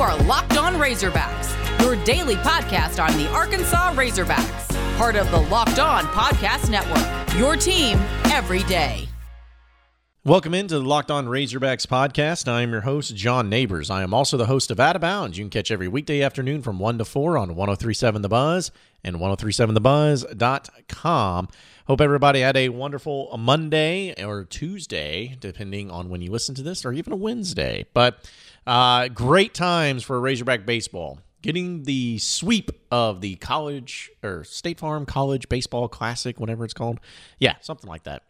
are Locked On Razorbacks, your daily podcast on the Arkansas Razorbacks, part of the Locked On Podcast Network. Your team every day. Welcome into the Locked On Razorbacks podcast. I am your host, John Neighbors. I am also the host of Out of Bounds. You can catch every weekday afternoon from 1 to 4 on 1037 The Buzz and 1037thebuzz.com. Hope everybody had a wonderful Monday or Tuesday, depending on when you listen to this, or even a Wednesday. But uh, great times for Razorback baseball. Getting the sweep of the college or State Farm College Baseball Classic, whatever it's called. Yeah, something like that.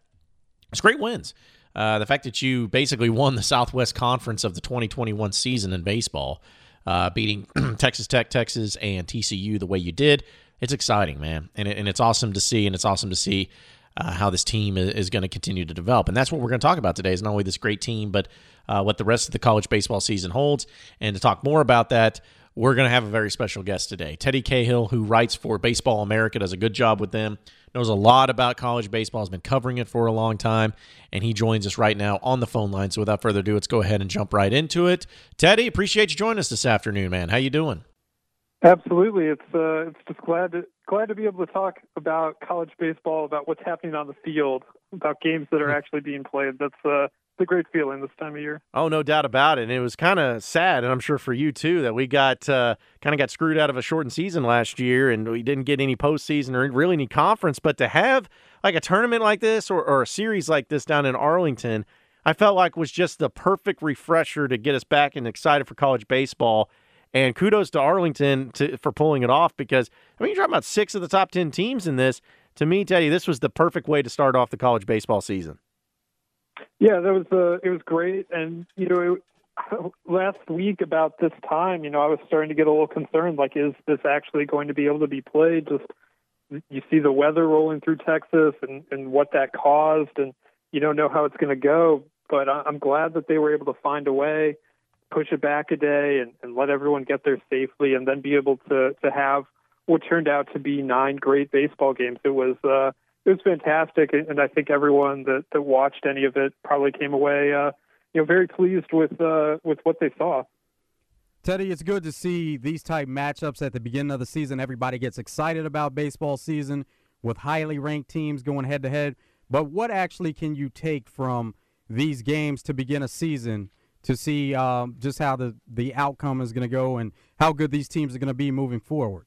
It's great wins. Uh, the fact that you basically won the Southwest Conference of the 2021 season in baseball, uh, beating Texas Tech, Texas, and TCU the way you did, it's exciting, man, and it, and it's awesome to see, and it's awesome to see uh, how this team is, going to continue to develop, and that's what we're going to talk about today. Is not only this great team, but uh, what the rest of the college baseball season holds. And to talk more about that, we're going to have a very special guest today. Teddy Cahill, who writes for Baseball America, does a good job with them, knows a lot about college baseball, has been covering it for a long time, and he joins us right now on the phone line. So without further ado, let's go ahead and jump right into it. Teddy, appreciate you joining us this afternoon, man. How you doing? Absolutely, it's uh, it's just glad to glad to be able to talk about college baseball, about what's happening on the field, about games that are actually being played. That's uh, it's a great feeling this time of year. Oh, no doubt about it. And it was kind of sad, and I'm sure for you too, that we got uh, kind of got screwed out of a shortened season last year, and we didn't get any postseason or really any conference. But to have like a tournament like this or, or a series like this down in Arlington, I felt like was just the perfect refresher to get us back and excited for college baseball. And kudos to Arlington to, for pulling it off because I mean you're talking about six of the top ten teams in this. To me, Teddy, this was the perfect way to start off the college baseball season. Yeah, that was uh, it was great, and you know, it, last week about this time, you know, I was starting to get a little concerned. Like, is this actually going to be able to be played? Just you see the weather rolling through Texas, and and what that caused, and you don't know how it's going to go. But I'm glad that they were able to find a way, push it back a day, and, and let everyone get there safely, and then be able to to have what turned out to be nine great baseball games. It was. uh it was fantastic, and I think everyone that, that watched any of it probably came away, uh, you know, very pleased with uh, with what they saw. Teddy, it's good to see these type matchups at the beginning of the season. Everybody gets excited about baseball season with highly ranked teams going head to head. But what actually can you take from these games to begin a season to see um, just how the, the outcome is going to go and how good these teams are going to be moving forward?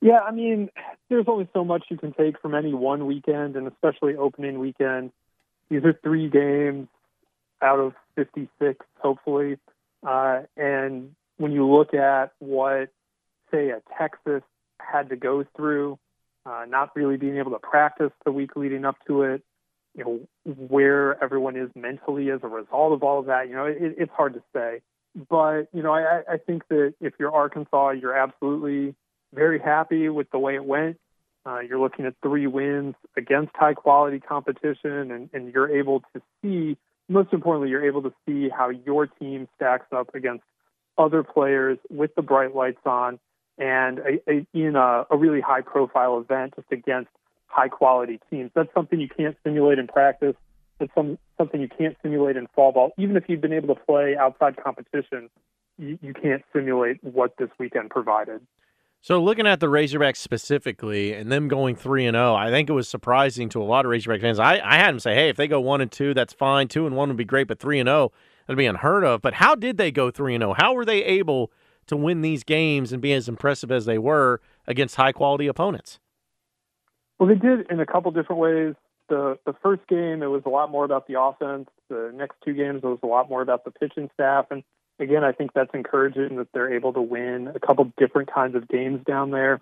Yeah, I mean, there's only so much you can take from any one weekend, and especially opening weekend. These are three games out of 56, hopefully. Uh, and when you look at what, say, a Texas had to go through, uh, not really being able to practice the week leading up to it, you know, where everyone is mentally as a result of all of that, you know, it, it's hard to say. But, you know, I, I think that if you're Arkansas, you're absolutely very happy with the way it went. Uh, you're looking at three wins against high quality competition, and, and you're able to see, most importantly, you're able to see how your team stacks up against other players with the bright lights on and a, a, in a, a really high profile event just against high quality teams. That's something you can't simulate in practice. It's some, something you can't simulate in fall ball. Even if you've been able to play outside competition, you, you can't simulate what this weekend provided. So looking at the Razorbacks specifically and them going three and zero, I think it was surprising to a lot of Razorback fans. I, I had them say, hey, if they go one and two, that's fine. Two and one would be great, but three and zero that'd be unheard of. But how did they go three and zero? How were they able to win these games and be as impressive as they were against high quality opponents? Well, they did in a couple different ways. The the first game, it was a lot more about the offense. The next two games, it was a lot more about the pitching staff and again, I think that's encouraging that they're able to win a couple different kinds of games down there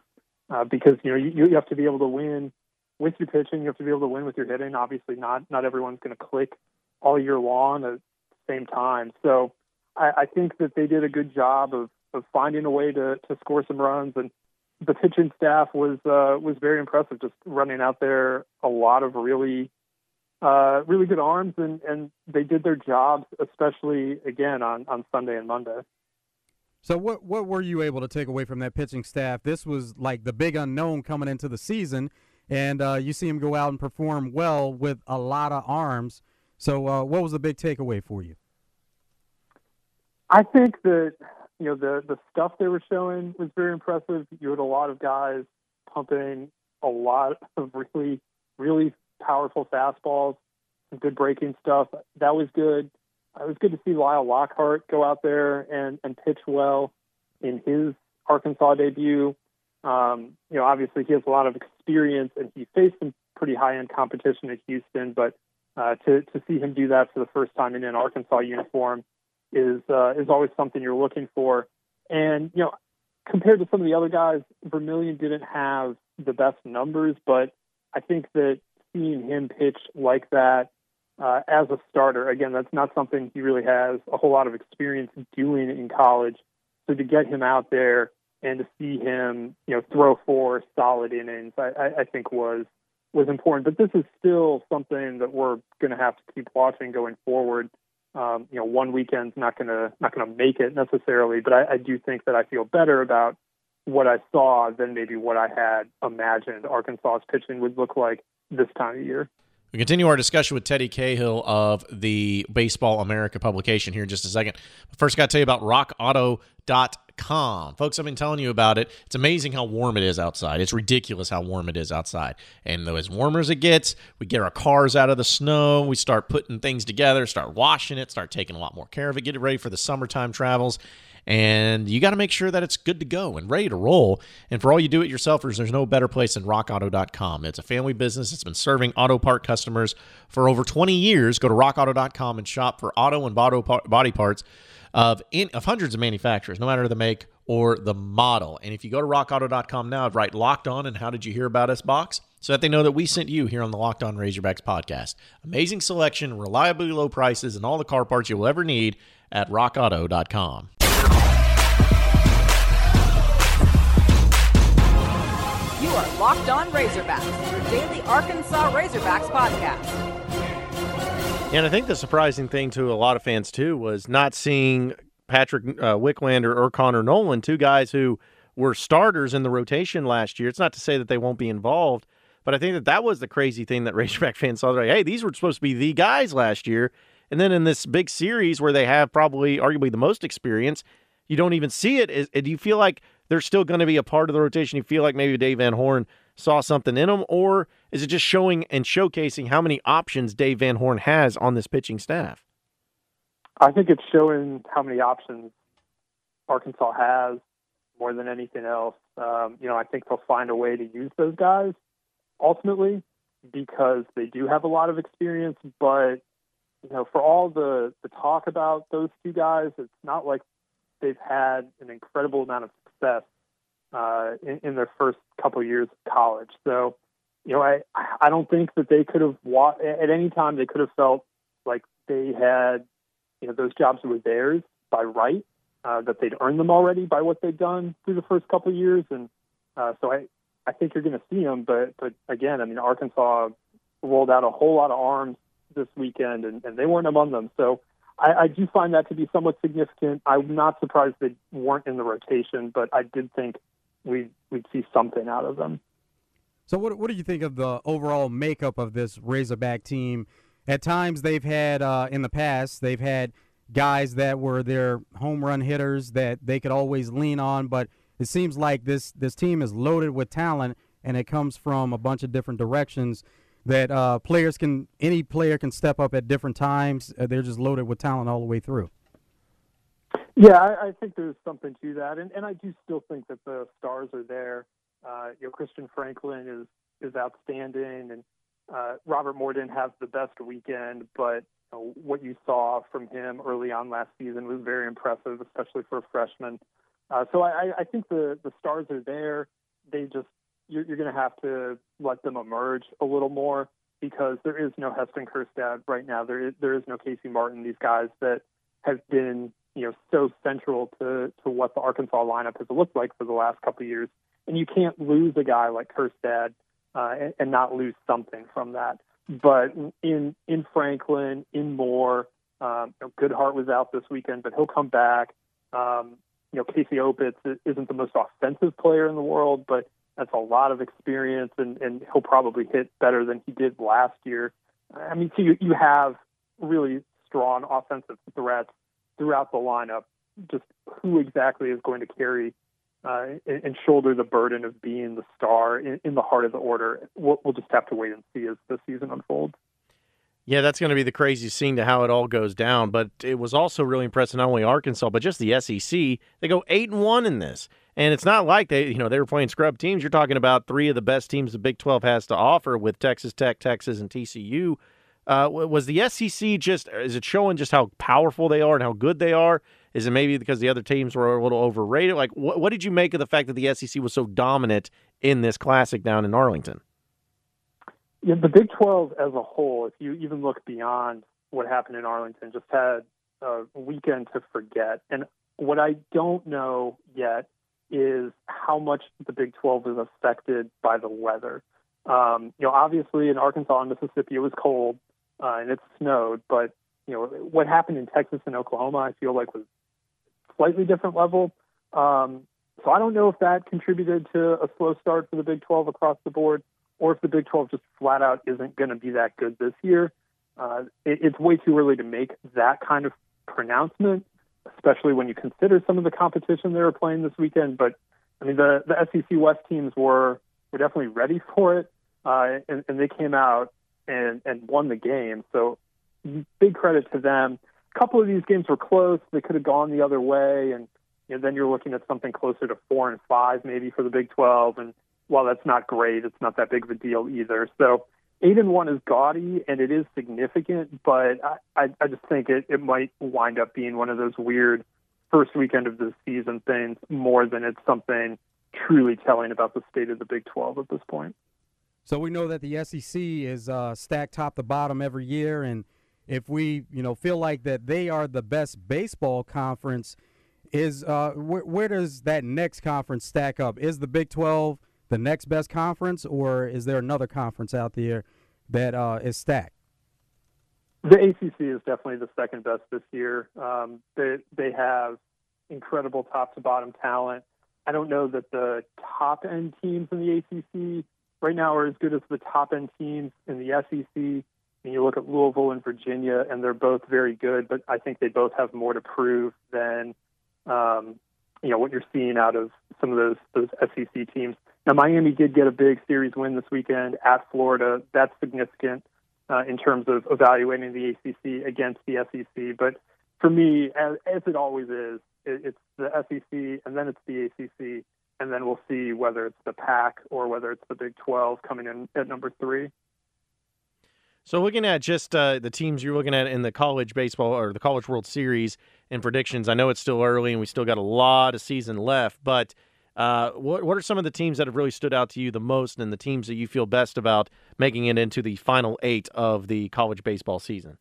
uh, because you know you, you have to be able to win with your pitching, you have to be able to win with your hitting. Obviously, not not everyone's going to click all year long at the same time. So I, I think that they did a good job of of finding a way to to score some runs and the pitching staff was uh, was very impressive, just running out there a lot of really uh, really good arms, and, and they did their jobs, especially again on, on Sunday and Monday. So what what were you able to take away from that pitching staff? This was like the big unknown coming into the season, and uh, you see him go out and perform well with a lot of arms. So uh, what was the big takeaway for you? I think that you know the the stuff they were showing was very impressive. You had a lot of guys pumping a lot of really really powerful fastballs, some good breaking stuff. That was good. It was good to see Lael Lockhart go out there and and pitch well in his Arkansas debut. Um, you know, obviously he has a lot of experience and he faced some pretty high end competition at Houston, but uh, to to see him do that for the first time in an Arkansas uniform is uh, is always something you're looking for. And you know, compared to some of the other guys, Vermillion didn't have the best numbers, but I think that seeing him pitch like that uh, as a starter, again, that's not something he really has a whole lot of experience doing in college. So to get him out there and to see him, you know, throw four solid innings, I, I, I think was was important. But this is still something that we're going to have to keep watching going forward. Um, you know, one weekend's not to not to make it necessarily, but I, I do think that I feel better about what I saw than maybe what I had imagined Arkansas's pitching would look like this time of year. We continue our discussion with Teddy Cahill of the Baseball America publication here in just a second. First, got to tell you about rockauto.com. Folks, I've been telling you about it. It's amazing how warm it is outside. It's ridiculous how warm it is outside. And though as warmer as it gets, we get our cars out of the snow, we start putting things together, start washing it, start taking a lot more care of it, get it ready for the summertime travels and you got to make sure that it's good to go and ready to roll. And for all you do it yourselfers, there's no better place than rockauto.com. It's a family business. It's been serving auto part customers for over 20 years. Go to rockauto.com and shop for auto and body parts of in, of hundreds of manufacturers, no matter the make or the model. And if you go to rockauto.com now, write locked on and how did you hear about us box so that they know that we sent you here on the Locked On Razorbacks podcast. Amazing selection, reliably low prices, and all the car parts you'll ever need at rockauto.com. You are Locked On Razorbacks, your daily Arkansas Razorbacks podcast. And I think the surprising thing to a lot of fans too was not seeing Patrick uh, Wicklander or Connor Noland, two guys who were starters in the rotation last year. It's not to say that they won't be involved, but I think that that was the crazy thing that Razorback fans saw. They're like, hey, these were supposed to be the guys last year. And then in this big series where they have probably arguably the most experience, you don't even see it. Is, do you feel like they're still going to be a part of the rotation? You feel like maybe Dave Van Horn saw something in them, or is it just showing and showcasing how many options Dave Van Horn has on this pitching staff? I think it's showing how many options Arkansas has more than anything else. Um, you know, I think they'll find a way to use those guys ultimately because they do have a lot of experience. But you know, for all the the talk about those two guys, it's not like they've had an incredible amount of success uh, in, in their first couple years of college. So, you know, I I don't think that they could have wa- at any time they could have felt like they had you know those jobs were theirs by right, uh, that they'd earned them already by what they've done through the first couple of years, and uh, so I I think you're going to see them. But but again, I mean, Arkansas rolled out a whole lot of arms this weekend, and, and they weren't among them. So I, I do find that to be somewhat significant. I'm not surprised they weren't in the rotation, but I did think we we'd see something out of them. So, what what do you think of the overall makeup of this Razorback team? At times, they've had uh, in the past they've had guys that were their home run hitters that they could always lean on, but it seems like this this team is loaded with talent, and it comes from a bunch of different directions that uh, players can any player can step up at different times. Uh, they're just loaded with talent all the way through. Yeah, I, I think there's something to that, and, and I do still think that the stars are there. Uh, you know, Christian Franklin is is outstanding, and uh, Robert Moore didn't have the best weekend, but you know, what you saw from him early on last season was very impressive, especially for a freshman. Uh, so I, I think the the stars are there. They just you're, you're going to have to let them emerge a little more because there is no Heston Kjerstad right now. There is there is no Casey Martin. These guys that have been you know so central to to what the Arkansas lineup has looked like for the last couple of years, and you can't lose a guy like Kjerstad uh, and, and not lose something from that. But in in Franklin, in Moore, um, you know, Goodheart was out this weekend, but he'll come back. Um, you know, Casey Opitz isn't the most offensive player in the world, but that's a lot of experience, and, and he'll probably hit better than he did last year. I mean, so you, you have really strong offensive threats throughout the lineup. just who exactly is going to carry uh, and, and, shoulder the burden of being the star in, in the heart of the order. We'll, we'll, just have to wait and see as the season unfolds. Yeah, that's going to be the crazy scene to how it all goes down. But it was also really impressive not only Arkansas but just the SEC. They go eight and one in this, and it's not like they you know they were playing scrub teams. You're talking about three of the best teams the Big Twelve has to offer with Texas Tech, Texas, and TCU. Uh, was the SEC just is it showing just how powerful they are and how good they are? Is it maybe because the other teams were a little overrated? Like, what, what did you make of the fact that the SEC was so dominant in this classic down in Arlington? Yeah, the Big 12 as a whole, if you even look beyond what happened in Arlington, just had a weekend to forget. And what I don't know yet is how much the Big 12 is affected by the weather. Um, you know, obviously in Arkansas and Mississippi, it was cold uh, and it snowed, but you know what happened in Texas and Oklahoma, I feel like was slightly different level. Um, so I don't know if that contributed to a slow start for the Big 12 across the board, or if the Big 12 just flat out isn't going to be that good this year. Uh, it, it's way too early to make that kind of pronouncement, especially when you consider some of the competition they were playing this weekend. But I mean, the the SEC West teams were were definitely ready for it, uh, and, and they came out and and won the game. So big credit to them a couple of these games were close. They could have gone the other way, and you know, then you're looking at something closer to four and five maybe for the Big 12. And while that's not great, it's not that big of a deal either. So eight and one is gaudy and it is significant, but I, I, I just think it, it might wind up being one of those weird first weekend of the season things more than it's something truly telling about the state of the Big 12 at this point. So we know that the SEC is uh, stacked top to bottom every year, and if we you know feel like that they are the best baseball conference is uh, wh- where does that next conference stack up? Is the big 12 the next best conference or is there another conference out there that uh, is stacked? The acc is definitely the second best this year. Um, they, they have incredible top to bottom talent. I don't know that the top end teams in the acc right now are as good as the top end teams in the sec and you look at Louisville and Virginia, and they're both very good, but I think they both have more to prove than um, you know what you're seeing out of some of those those SEC teams. Now, Miami did get a big series win this weekend at Florida. That's significant uh, in terms of evaluating the ACC against the SEC. But for me, as, as it always is, it, it's the SEC and then it's the ACC, and then we'll see whether it's the PAC or whether it's the Big 12 coming in at number three. So, looking at just uh, the teams you're looking at in the college baseball or the College World Series and predictions, I know it's still early and we still got a lot of season left, but uh, what, what are some of the teams that have really stood out to you the most and the teams that you feel best about making it into the final eight of the college baseball season?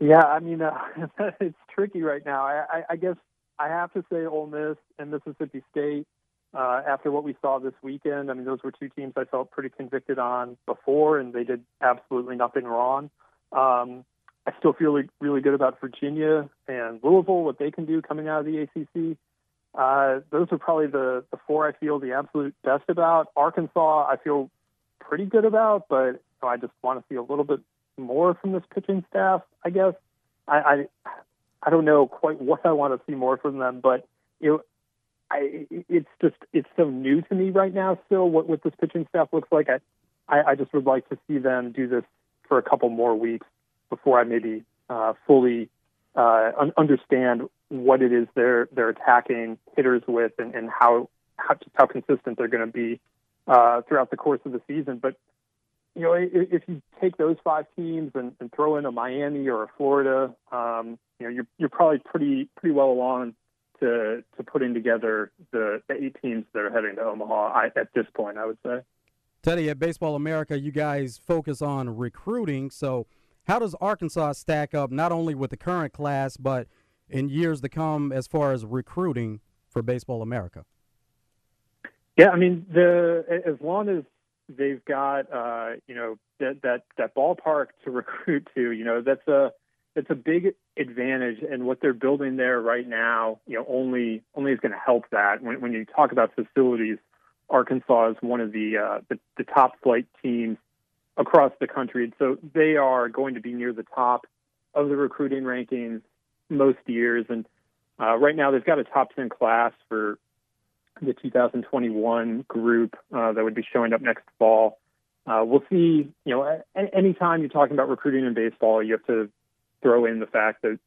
Yeah, I mean, uh, it's tricky right now. I, I, I guess I have to say Ole Miss and Mississippi State uh, after what we saw this weekend. I mean, those were two teams I felt pretty convicted on before, and they did absolutely nothing wrong. Um, I still feel really, really good about Virginia and Louisville, what they can do coming out of the ACC. Uh, those are probably the, the four I feel the absolute best about. Arkansas, I feel pretty good about, but I just want to see a little bit more from this pitching staff. I guess I, I I don't know quite what I want to see more from them, but you know, I, it's just it's so new to me right now. Still, what what this pitching staff looks like, I, I, I just would like to see them do this for a couple more weeks before I maybe uh, fully uh, un- understand what it is they're they're attacking hitters with and, and how how just how consistent they're going to be uh, throughout the course of the season. But you know, if, if you take those five teams and, and throw in a Miami or a Florida, um, you know, you're you're probably pretty pretty well along to to putting together the, the eight teams that are heading to Omaha I, at this point. I would say. Teddy, at Baseball America, you guys focus on recruiting. So, how does Arkansas stack up not only with the current class, but in years to come as far as recruiting for Baseball America? Yeah, I mean, the as long as they've got uh, you know that that that ballpark to recruit to, you know, that's a that's a big advantage, and what they're building there right now, you know, only only is going to help that. When, when you talk about facilities, Arkansas is one of the, uh, the the top flight teams across the country, and so they are going to be near the top of the recruiting rankings most years. And Uh, right now, they've got a top 10 class for the 2021 group uh, that would be showing up next fall. Uh, we'll see, you know, anytime you're talking about recruiting in baseball, you have to throw in the fact that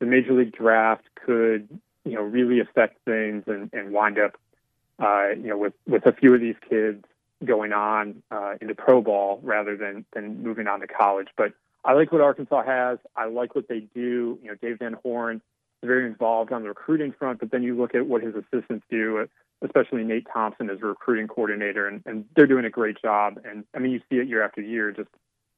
the major league draft could, you know, really affect things and, and wind up, uh, you know, with, with a few of these kids going on uh, into pro ball rather than, than moving on to college. But I like what Arkansas has. I like what they do. You know, Dave Van Horn very involved on the recruiting front, but then you look at what his assistants do, especially Nate Thompson as a recruiting coordinator, and, and they're doing a great job. And I mean, you see it year after year just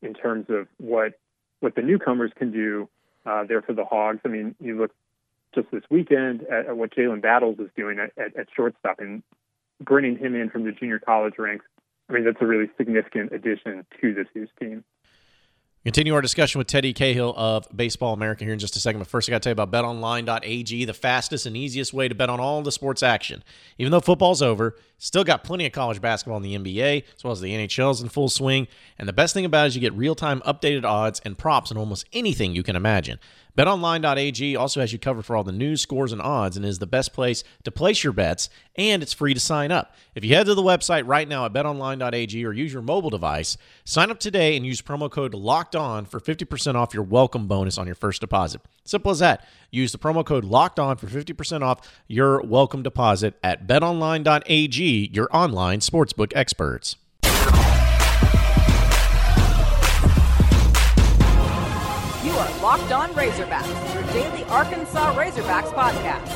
in terms of what what the newcomers can do uh, there for the Hogs. I mean, you look just this weekend at, at what Jalen Battles is doing at, at, at shortstop and bringing him in from the junior college ranks. I mean, that's a really significant addition to this year's team. Continue our discussion with Teddy Cahill of Baseball America here in just a second. But first, I got to tell you about betonline.ag, the fastest and easiest way to bet on all the sports action. Even though football's over, still got plenty of college basketball in the NBA, as well as the NHL's in full swing. And the best thing about it is you get real time updated odds and props on almost anything you can imagine. BetOnline.ag also has you covered for all the news, scores, and odds and is the best place to place your bets, and it's free to sign up. If you head to the website right now at betonline.ag or use your mobile device, sign up today and use promo code LOCKED ON for 50% off your welcome bonus on your first deposit. Simple as that. Use the promo code LOCKED ON for 50% off your welcome deposit at betonline.ag, your online sportsbook experts. Locked On Razorbacks, your daily Arkansas Razorbacks podcast.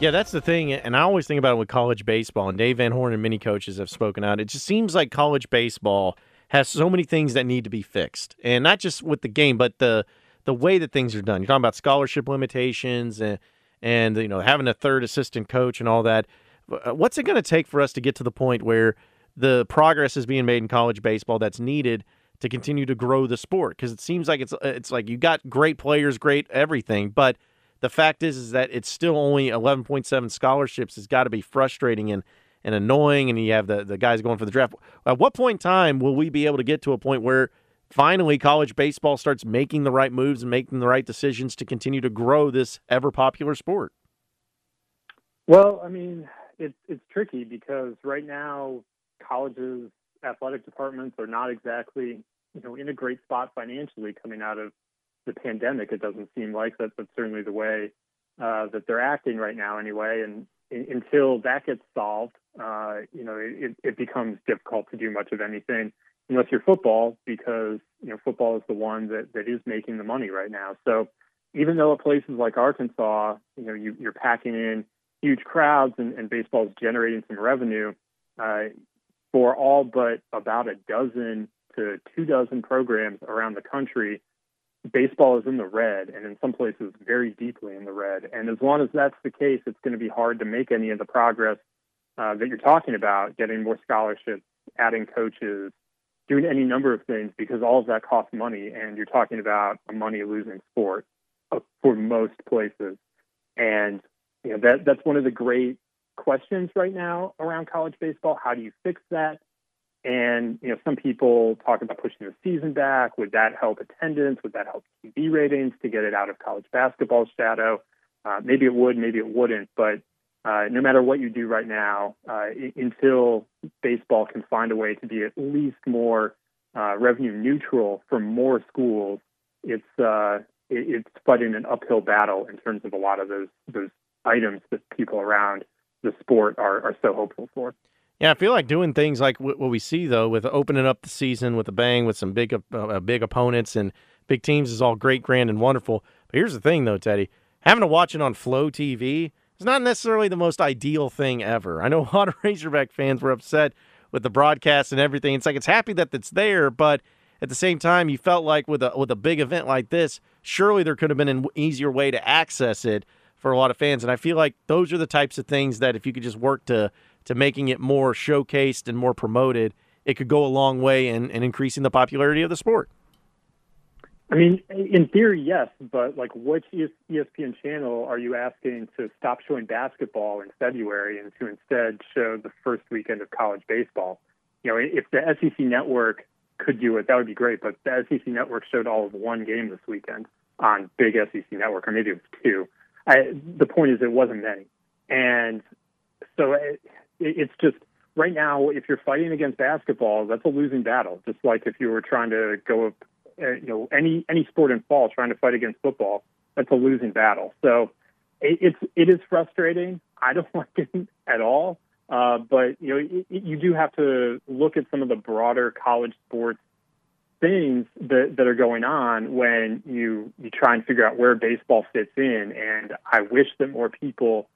Yeah, that's the thing, and I always think about it with college baseball. And Dave Van Horn and many coaches have spoken out. It just seems like college baseball has so many things that need to be fixed, and not just with the game, but the the way that things are done. You're talking about scholarship limitations and and you know having a third assistant coach and all that. Uh, what's it going to take for us to get to the point where the progress is being made in college baseball that's needed to continue to grow the sport because it seems like it's uh, it's like you got great players, great everything, but the fact is is that it's still only 11.7 scholarships It's got to be frustrating and and annoying and you have the the guys going for the draft. At what point in time will we be able to get to a point where finally college baseball starts making the right moves and making the right decisions to continue to grow this ever popular sport? Well, I mean, it's it's tricky because right now colleges athletic departments are not exactly, you know, in a great spot financially coming out of the pandemic. It doesn't seem like that, but certainly the way uh, that they're acting right now, anyway. And until that gets solved, uh, you know, it, it becomes difficult to do much of anything unless you're football, because you know football is the one that that is making the money right now. So even though at places like Arkansas, you know, you, you're packing in huge crowds and, and baseball is generating some revenue, uh, for all but about a dozen to two dozen programs around the country, baseball is in the red, and in some places very deeply in the red. And as long as that's the case, it's going to be hard to make any of the progress uh, that you're talking about, getting more scholarships, adding coaches, doing any number of things, because all of that costs money, and you're talking about a money losing sport uh, for most places. And you know that that's one of the great questions right now around college baseball. How do you fix that? And you know, some people talk about pushing the season back. Would that help attendance? Would that help TV ratings to get it out of college basketball's shadow? Uh, maybe it would, maybe it wouldn't. But uh, no matter what you do right now, uh, until baseball can find a way to be at least more uh, revenue neutral for more schools, it's uh, it's fighting an uphill battle in terms of a lot of those those items that people around the sport are, are so hopeful for. Yeah, I feel like doing things like what we see though, with opening up the season with a bang, with some big uh, big opponents and big teams is all great, grand, and wonderful. But here's the thing though, Teddy, having to watch it on Flow TV is not necessarily the most ideal thing ever. I know a lot of Razorback fans were upset with the broadcast and everything. It's like it's happy that it's there, but at the same time, you felt like with a with a big event like this, surely there could have been an easier way to access it for a lot of fans. And I feel like those are the types of things that if you could just work to to making it more showcased and more promoted, it could go a long way in, in increasing the popularity of the sport. I mean, in theory, yes, but like, which ESPN channel are you asking to stop showing basketball in February and to instead show the first weekend of college baseball? You know, if the SEC network could do it, that would be great. But the SEC network showed all of one game this weekend. on big SEC network, or maybe it was two. I, the point is, it wasn't many, and so it, it's just right now. If you're fighting against basketball, that's a losing battle. Just like if you were trying to go, uh, you know, any any sport in fall, trying to fight against football, that's a losing battle. So it, it's it is frustrating. I don't like it at all. Uh, but you know, it, you do have to look at some of the broader college sports things that, that are going on when you you try and figure out where baseball fits in. And I wish that more people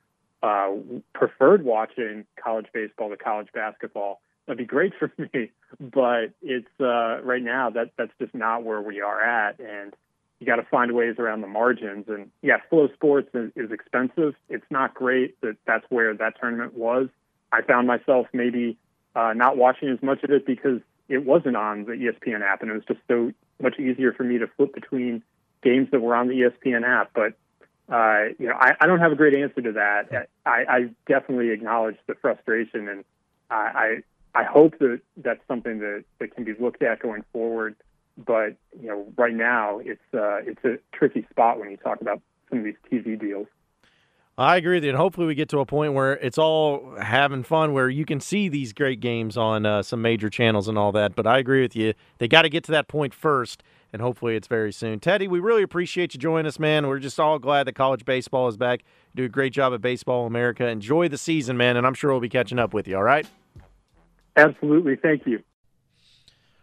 uh, preferred watching college baseball to college basketball. That'd be great for me, but it's uh, right now that that's just not where we are at, and you got to find ways around the margins. And yeah, FloSports is, is expensive. It's not great that that's where that tournament was. I found myself maybe uh, not watching as much of it because it wasn't on the ESPN app, and it was just so much easier for me to flip between games that were on the ESPN app. But uh, you know, I, I don't have a great answer to that. I, I definitely acknowledge the frustration, and I, I I hope that that's something that, that can be looked at going forward. But you know, right now it's uh, it's a tricky spot when you talk about some of these TV deals. I agree with you, and hopefully we get to a point where it's all having fun, where you can see these great games on uh, some major channels and all that. But I agree with you; they got to get to that point first, and hopefully it's very soon. Teddy, we really appreciate you joining us, man. We're just all glad that college baseball is back. You do a great job at Baseball America. Enjoy the season, man, and I'm sure we'll be catching up with you. All right? Absolutely, thank you.